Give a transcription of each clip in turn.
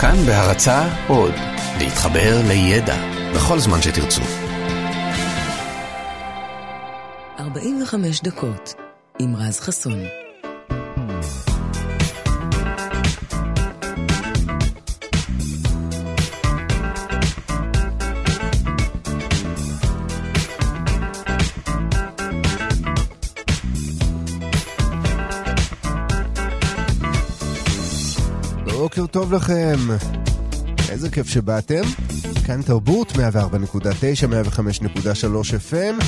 כאן בהרצה עוד, להתחבר לידע בכל זמן שתרצו. 45 דקות עם רז חסון. טוב לכם. איזה כיף שבאתם. כאן תרבות, 104.9, 105.3 FM.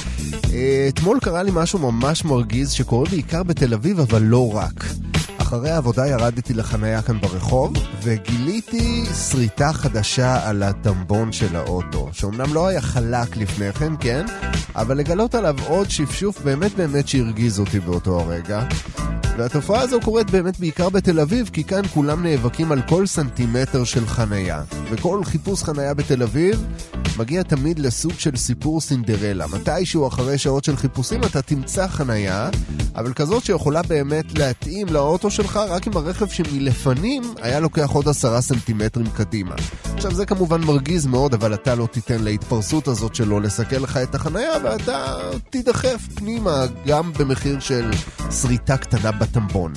אתמול קרה לי משהו ממש מרגיז שקורה בעיקר בתל אביב, אבל לא רק. אחרי העבודה ירדתי לחניה כאן ברחוב, וגיליתי שריטה חדשה על הטמבון של האוטו, שאומנם לא היה חלק לפני כן, כן? אבל לגלות עליו עוד שפשוף באמת באמת שהרגיז אותי באותו הרגע. והתופעה הזו קורית באמת בעיקר בתל אביב, כי כאן כולם נאבקים על כל סנטימטר של חנייה. וכל חיפוש חנייה בתל אביב מגיע תמיד לסוג של סיפור סינדרלה. מתישהו אחרי שעות של חיפושים אתה תמצא חנייה, אבל כזאת שיכולה באמת להתאים לאוטו שלך רק אם הרכב שמלפנים היה לוקח עוד עשרה סנטימטרים קדימה. עכשיו זה כמובן מרגיז מאוד, אבל אתה לא תיתן להתפרסות הזאת שלו לסכל לך את החנייה, ואתה תידחף פנימה גם במחיר של שריטה קטנה בטמבון.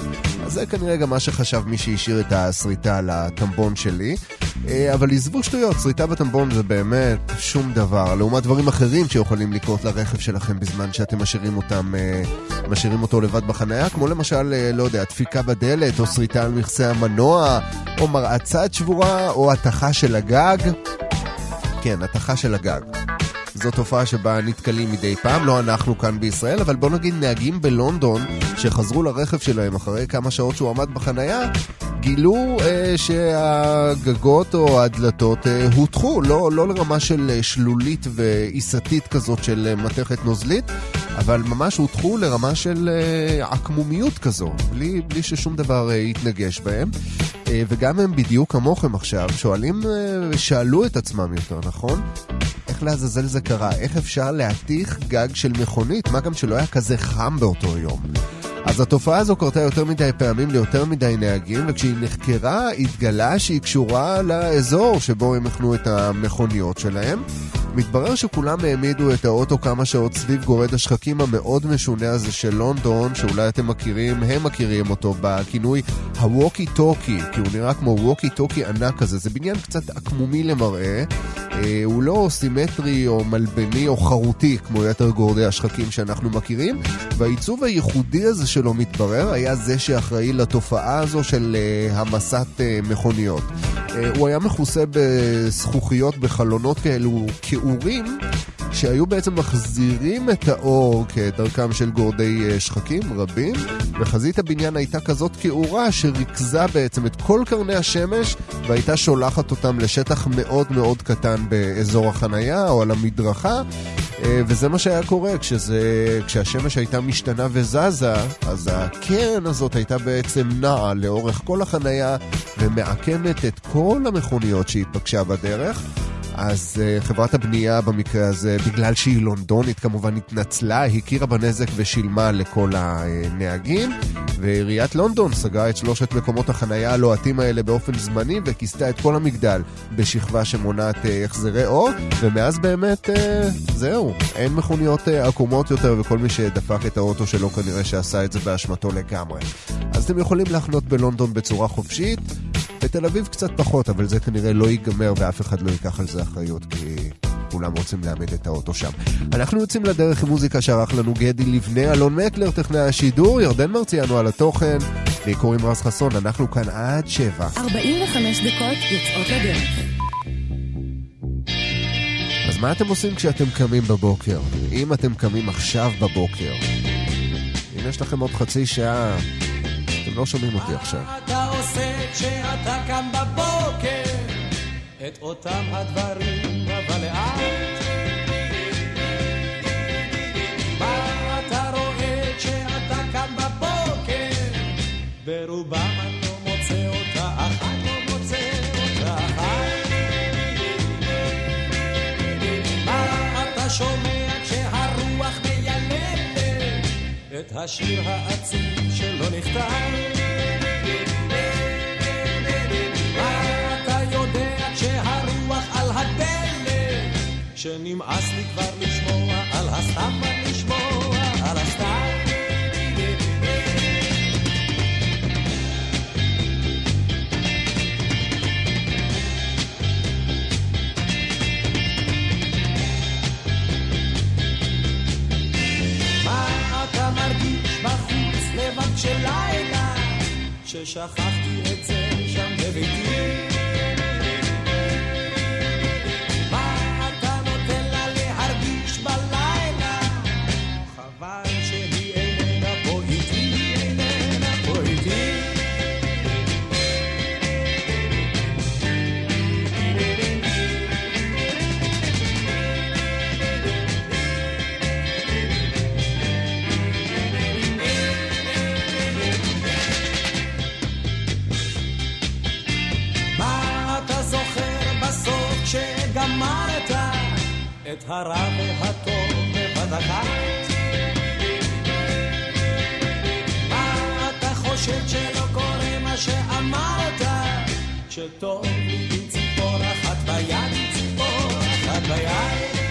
אז זה כנראה גם מה שחשב מי שהשאיר את השריטה על הטמבון שלי. אה, אבל עזבו שטויות, שריטה בטמבון זה באמת שום דבר, לעומת דברים אחרים שיכולים לקרות לרכב שלכם בזמן שאתם משאירים אותם, אה, משאירים אותו לבד בחנייה, כמו למשל, אה, לא יודע, דפיקה בדלת, או שריטה על מכסה המנוע, או מראה צד שבורה, או התכה של הגג. כן, התכה של הגג. זו תופעה שבה נתקלים מדי פעם, לא אנחנו כאן בישראל, אבל בוא נגיד נהגים בלונדון שחזרו לרכב שלהם אחרי כמה שעות שהוא עמד בחנייה, גילו אה, שהגגות או הדלתות אה, הותחו, לא, לא לרמה של אה, שלולית ועיסתית כזאת של אה, מתכת נוזלית, אבל ממש הותחו לרמה של אה, עקמומיות כזו, בלי, בלי ששום דבר אה, יתנגש בהם. אה, וגם הם בדיוק כמוכם עכשיו שואלים, אה, שאלו את עצמם יותר, נכון? איך לעזאזל זה קרה? איך אפשר להתיך גג של מכונית? מה גם שלא היה כזה חם באותו יום. אז התופעה הזו קרתה יותר מדי פעמים ליותר מדי נהגים, וכשהיא נחקרה, התגלה שהיא קשורה לאזור שבו הם הכנו את המכוניות שלהם. מתברר שכולם העמידו את האוטו כמה שעות סביב גורד השחקים המאוד משונה הזה של לונדון, שאולי אתם מכירים, הם מכירים אותו בכינוי הווקי טוקי, כי הוא נראה כמו ווקי טוקי ענק כזה, זה בניין קצת עקמומי למראה, אה, הוא לא סימטרי או מלבני או חרוטי כמו יתר גורדי השחקים שאנחנו מכירים, והעיצוב הייחודי הזה שלו מתברר היה זה שאחראי לתופעה הזו של אה, המסת אה, מכוניות. אה, הוא היה מכוסה בזכוכיות בחלונות כאלו קעורים שהיו בעצם מחזירים את האור כדרכם של גורדי אה, שחקים רבים, וחזית הבניין הייתה כזאת כעורה שריכזה בעצם את כל קרני השמש והייתה שולחת אותם לשטח מאוד מאוד קטן באזור החנייה או על המדרכה, אה, וזה מה שהיה קורה כשזה, כשהשמש הייתה משתנה וזזה, אז הקרן הזאת הייתה בעצם נעה לאורך כל החנייה ומעקמת את כל המכוניות שהיא פגשה בדרך. אז uh, חברת הבנייה במקרה הזה, בגלל שהיא לונדונית כמובן התנצלה, הכירה בנזק ושילמה לכל הנהגים, ועיריית לונדון סגרה את שלושת מקומות החנייה הלוהטים האלה באופן זמני וכיסתה את כל המגדל בשכבה שמונעת uh, החזרי אור, ומאז באמת uh, זהו, אין מכוניות uh, עקומות יותר וכל מי שדפק את האוטו שלו כנראה שעשה את זה באשמתו לגמרי. אז אתם יכולים להחנות בלונדון בצורה חופשית. בתל אביב קצת פחות, אבל זה כנראה לא ייגמר ואף אחד לא ייקח על זה אחריות, כי כולם רוצים לאמד את האוטו שם. אנחנו יוצאים לדרך עם מוזיקה שערך לנו גדי לבנה, אלון מקלר, טכנאי השידור, ירדן מרציאנו על התוכן, לי קוראים רז חסון, אנחנו כאן עד שבע. 45 דקות יוצאות לדרך. אז מה אתם עושים כשאתם קמים בבוקר? אם אתם קמים עכשיו בבוקר, אם יש לכם עוד חצי שעה, אתם לא שומעים אותי עכשיו. כשאתה קם בבוקר? את אותם הדברים, אבל לאט. מה אתה רואה כשאתה קם בבוקר? ברובם אני לא מוצא אותה, אני לא מוצא אותה. מה אתה שומע כשהרוח מיילדת את השיר העצוב שלא נכתב? הקיפוח על הדלת, שנמאס לי כבר לשמוע על הסתם ולשמוע על הסתם. בחוץ לבד של לילה, ששכחתי את זה שם בביתי. את הרע והטוב בבת אחת. מה אתה חושב שלא קורה מה שאמרת? שטוב לי עם ציפור אחת ביד, ציפור אחת ביד.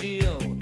deal.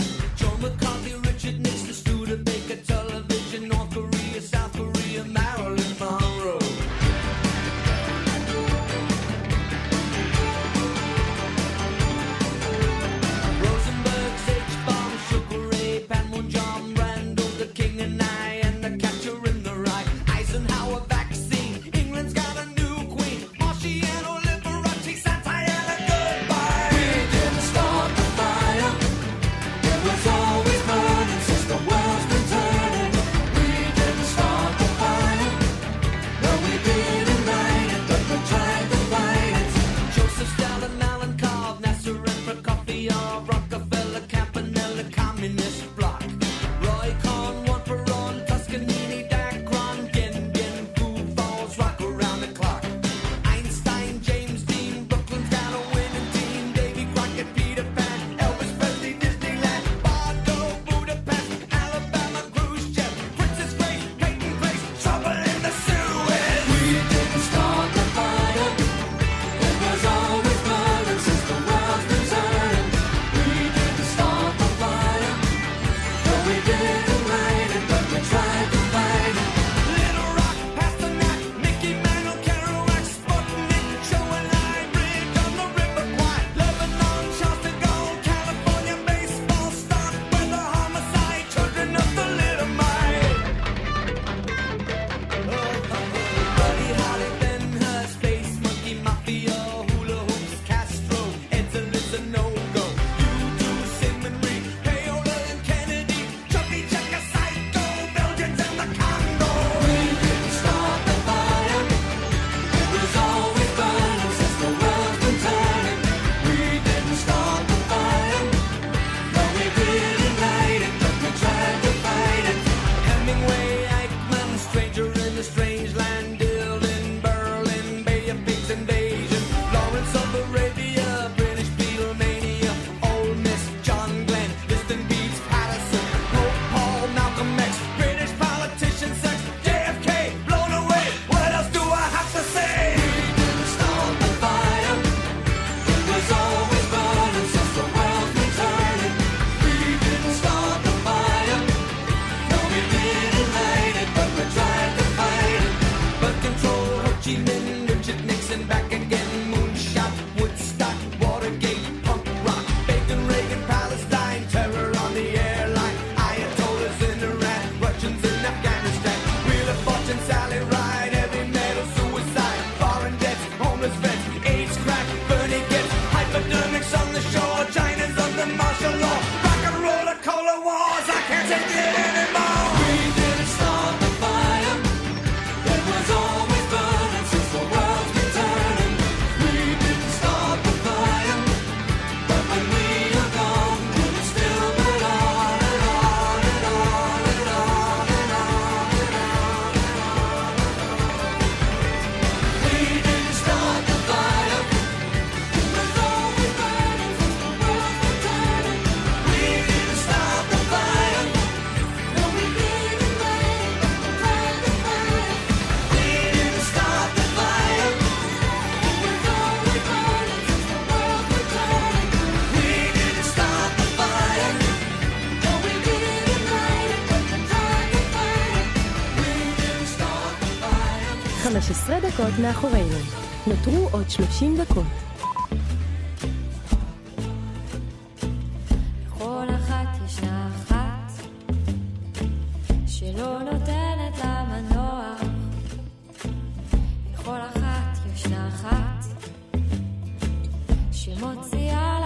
מאחורינו. נותרו עוד 30 דקות. לכל אחת ישנה אחת שמוציאה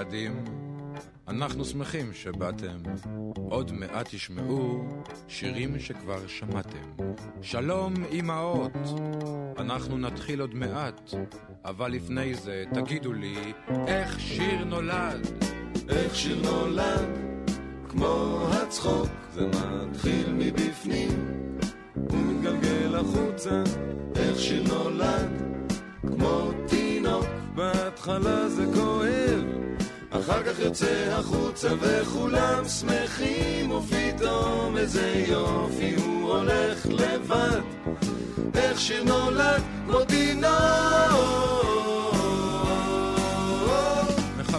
ילדים, אנחנו שמחים שבאתם. עוד מעט תשמעו שירים שכבר שמעתם. שלום אמהות, אנחנו נתחיל עוד מעט, אבל לפני זה תגידו לי איך שיר נולד. איך שיר נולד, כמו הצחוק, זה מתחיל מבפנים ומתגלגל החוצה. איך שיר נולד, כמו תינוק, בהתחלה זה כואב. אחר כך יוצא החוצה וכולם שמחים, ופתאום איזה יופי הוא הולך לבד. איך שיר נולד, כמו תינוק.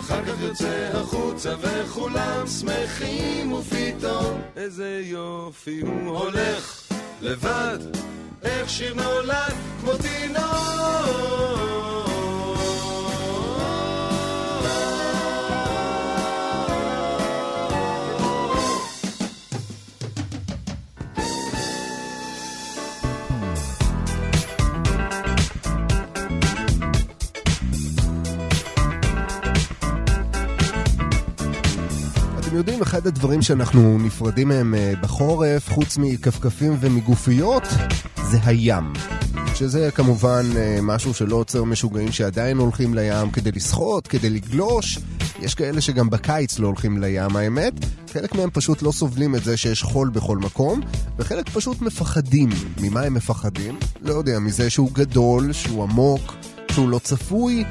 אחר כך יוצא החוצה וכולם שמחים ופתאום איזה יופי הוא הולך לבד. איך שיר נולד כמו תינוק יודעים, אחד הדברים שאנחנו נפרדים מהם אה, בחורף, חוץ מכפכפים ומגופיות, זה הים. שזה כמובן אה, משהו שלא עוצר משוגעים שעדיין הולכים לים כדי לשחות, כדי לגלוש. יש כאלה שגם בקיץ לא הולכים לים, האמת. חלק מהם פשוט לא סובלים את זה שיש חול בכל מקום, וחלק פשוט מפחדים. ממה הם מפחדים? לא יודע, מזה שהוא גדול, שהוא עמוק, שהוא לא צפוי,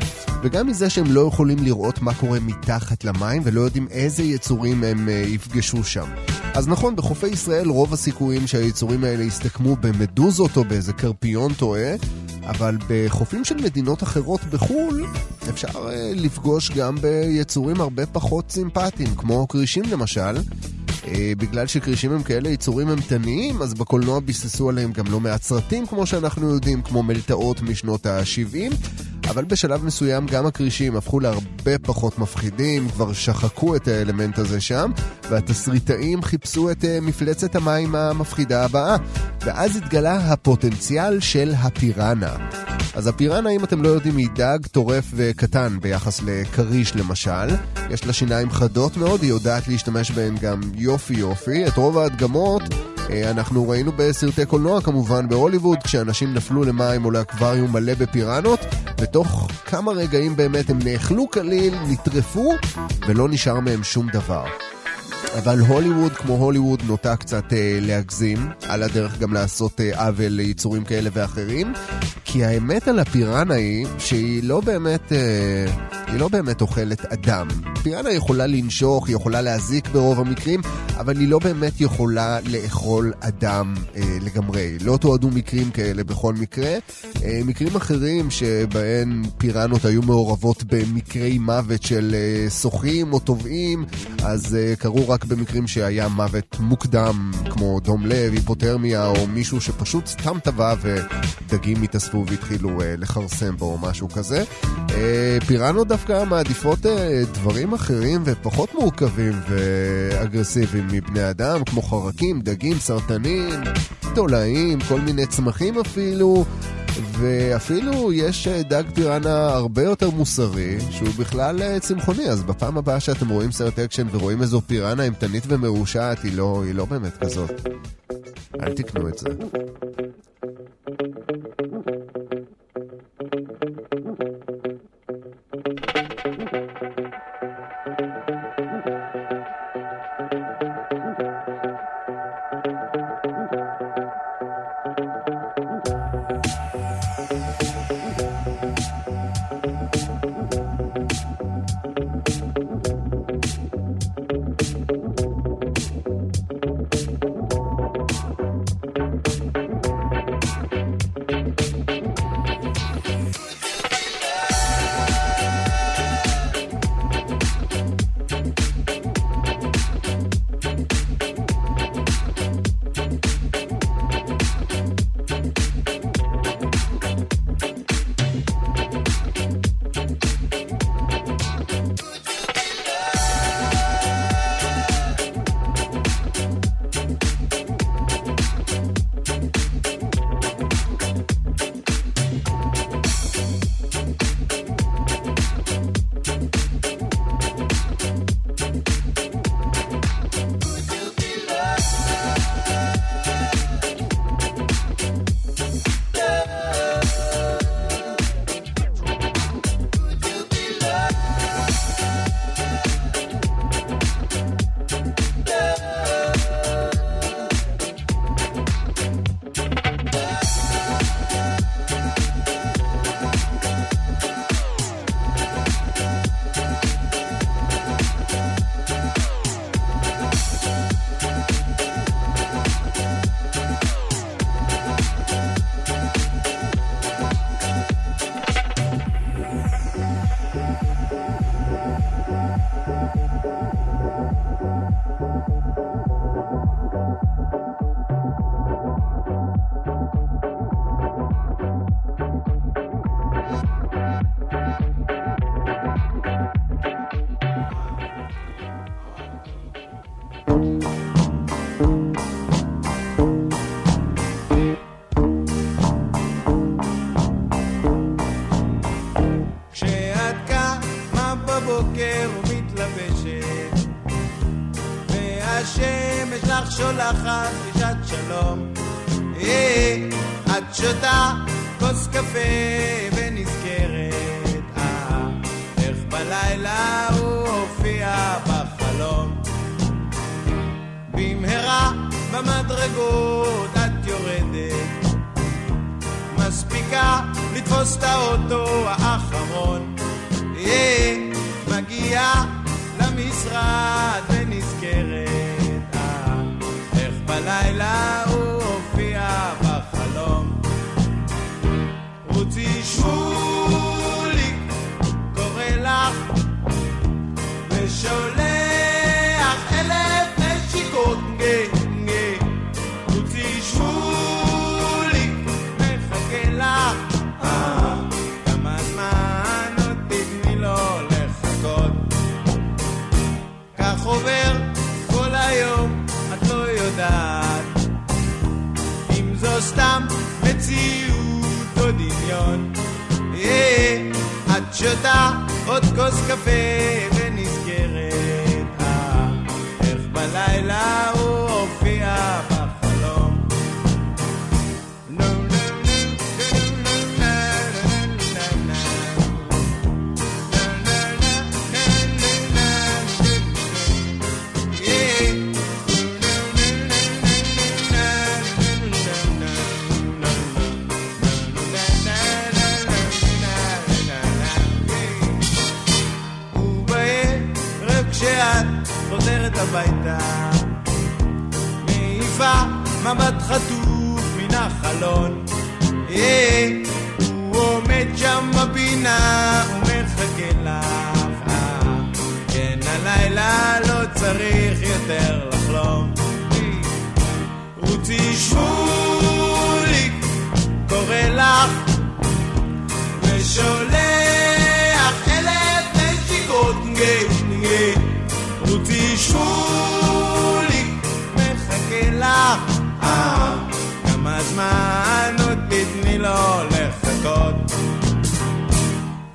וגם מזה שהם לא יכולים לראות מה קורה מתחת למים ולא יודעים איזה יצורים הם אה, יפגשו שם. אז נכון, בחופי ישראל רוב הסיכויים שהיצורים האלה יסתכמו במדוזות או באיזה קרפיון טועה, אבל בחופים של מדינות אחרות בחו"ל אפשר אה, לפגוש גם ביצורים הרבה פחות סימפטיים, כמו כרישים למשל. אה, בגלל שכרישים הם כאלה יצורים אימתניים, אז בקולנוע ביססו עליהם גם לא מעט סרטים, כמו שאנחנו יודעים, כמו מלטעות משנות ה-70, אבל בשלב מסוים גם הכרישים הפכו להרבה פחות מפחידים, כבר שחקו את האלמנט הזה שם, והתסריטאים חיפשו את אה, מפלצת המים המפחידה הבאה, ואז התגלה הפוטנציאל של הפיראנה. אז הפיראנה, אם אתם לא יודעים, היא דג טורף וקטן ביחס לכריש למשל. יש לה שיניים חדות מאוד, היא יודעת להשתמש בהן גם יופי יופי. את רוב ההדגמות אה, אנחנו ראינו בסרטי קולנוע כמובן בהוליווד, כשאנשים נפלו למים או לאקווריום מלא בפיראנות, ותוך כמה רגעים באמת הם נאכלו כליל, נטרפו, ולא נשאר מהם שום דבר. אבל הוליווד כמו הוליווד נוטה קצת אה, להגזים, על הדרך גם לעשות אה, עוול ליצורים כאלה ואחרים, כי האמת על הפיראנה היא שהיא לא באמת, אה, היא לא באמת אוכלת אדם. פיראנה יכולה לנשוך, היא יכולה להזיק ברוב המקרים, אבל היא לא באמת יכולה לאכול אדם אה, לגמרי. לא תועדו מקרים כאלה בכל מקרה. אה, מקרים אחרים שבהם פיראנות היו מעורבות במקרי מוות של אה, שוחים או טובעים, אז אה, קרו רק במקרים שהיה מוות מוקדם, כמו דום לב, היפותרמיה, או מישהו שפשוט סתם טבע ודגים התאספו והתחילו אה, לכרסם בו או משהו כזה. אה, פיראנות דווקא מעדיפות אה, דברים אחרים ופחות מורכבים ואגרסיביים מבני אדם, כמו חרקים, דגים, סרטנים, תולעים, כל מיני צמחים אפילו. ואפילו יש אה, דג פיראנה הרבה יותר מוסרי, שהוא בכלל אה, צמחוני, אז בפעם הבאה שאתם רואים סרט אקשן ורואים איזו פיראנה אימתנית ומרושעת, היא לא, היא לא באמת כזאת. אל תקנו את זה. שולחת דרישת שלום. אה, את שותה כוס קפה ונזכרת, אה, איך בלילה הוא הופיע בחלום. במהרה במדרגות את יורדת, מספיקה לתפוס את האוטו האחרון. אה, מגיעה למשרד אה, את לא. אה, שותה עוד כוס קפה הביתה. מעיפה מבט חטוף מן החלון? אה, הוא עומד שם בפינה ומחכה לך כן הלילה לא צריך יותר לחלום. רוצי שמולי קורא לך ושולח אלף נשיקות. רוצי שמולי מחכה לך. אה, כמה זמן עוד תתני לו לחכות?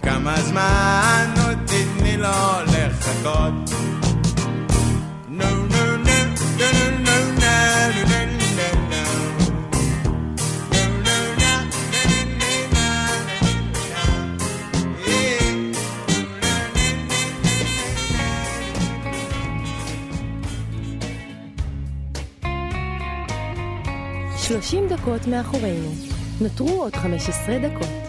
כמה זמן עוד תתני לו לחכות דקות מאחורינו. נותרו עוד 15 דקות.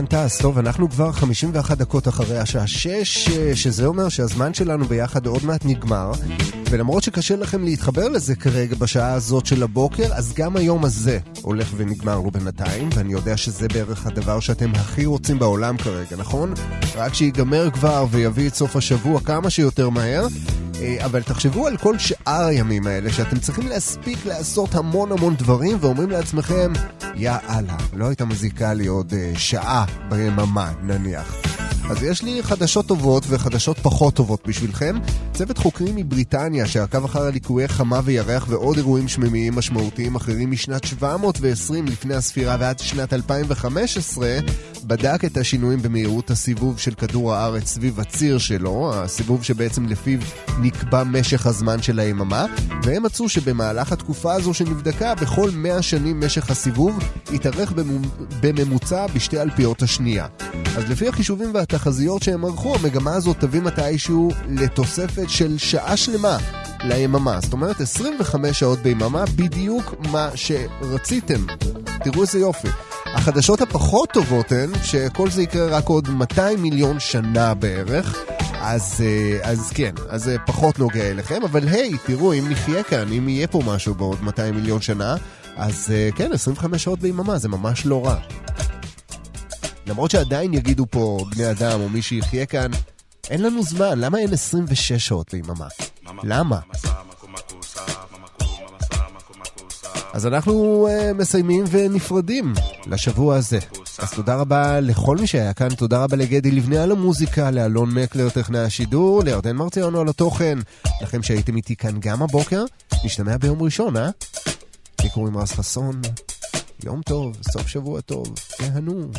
הזמן טס? טוב, אנחנו כבר 51 דקות אחרי השעה 6, אה, שזה אומר שהזמן שלנו ביחד עוד מעט נגמר. ולמרות שקשה לכם להתחבר לזה כרגע בשעה הזאת של הבוקר, אז גם היום הזה הולך ונגמר לו בינתיים, ואני יודע שזה בערך הדבר שאתם הכי רוצים בעולם כרגע, נכון? רק שיגמר כבר ויביא את סוף השבוע כמה שיותר מהר. אה, אבל תחשבו על כל שאר הימים האלה שאתם צריכים להספיק לעשות המון המון דברים ואומרים לעצמכם, יא אללה, לא הייתה מזיקה לי עוד אה, שעה ביממה נניח. אז יש לי חדשות טובות וחדשות פחות טובות בשבילכם. צוות חוקרים מבריטניה שעקב אחר הליקויי חמה וירח ועוד אירועים שמימיים משמעותיים אחרים משנת 720 לפני הספירה ועד שנת 2015 בדק את השינויים במהירות הסיבוב של כדור הארץ סביב הציר שלו, הסיבוב שבעצם לפיו נקבע משך הזמן של היממה, והם מצאו שבמהלך התקופה הזו שנבדקה, בכל 100 שנים משך הסיבוב התארך במ- בממוצע בשתי אלפיות השנייה. אז לפי החישובים והתחזיות שהם ערכו, המגמה הזאת תביא מתישהו לתוספת של שעה שלמה ליממה. זאת אומרת 25 שעות ביממה, בדיוק מה שרציתם. תראו איזה יופי. החדשות הפחות טובות הן שכל זה יקרה רק עוד 200 מיליון שנה בערך. אז, אה, אז כן, אז זה פחות נוגע אליכם, אבל היי, תראו, אם נחיה כאן, אם יהיה פה משהו בעוד 200 מיליון שנה, אז אה, כן, 25 שעות ביממה, זה ממש לא רע. למרות שעדיין יגידו פה בני אדם או מי שיחיה כאן, אין לנו זמן, למה אין 26 שעות ביממה? למה? אז אנחנו uh, מסיימים ונפרדים לשבוע הזה. אז תודה רבה לכל מי שהיה כאן, תודה רבה לגדי לבנה על המוזיקה, לאלון מקלר טכנאי השידור, לירדן מרציונו על התוכן, לכם שהייתם איתי כאן גם הבוקר, נשתמע ביום ראשון, אה? לי קוראים רז חסון, יום טוב, סוף שבוע טוב, תהנו.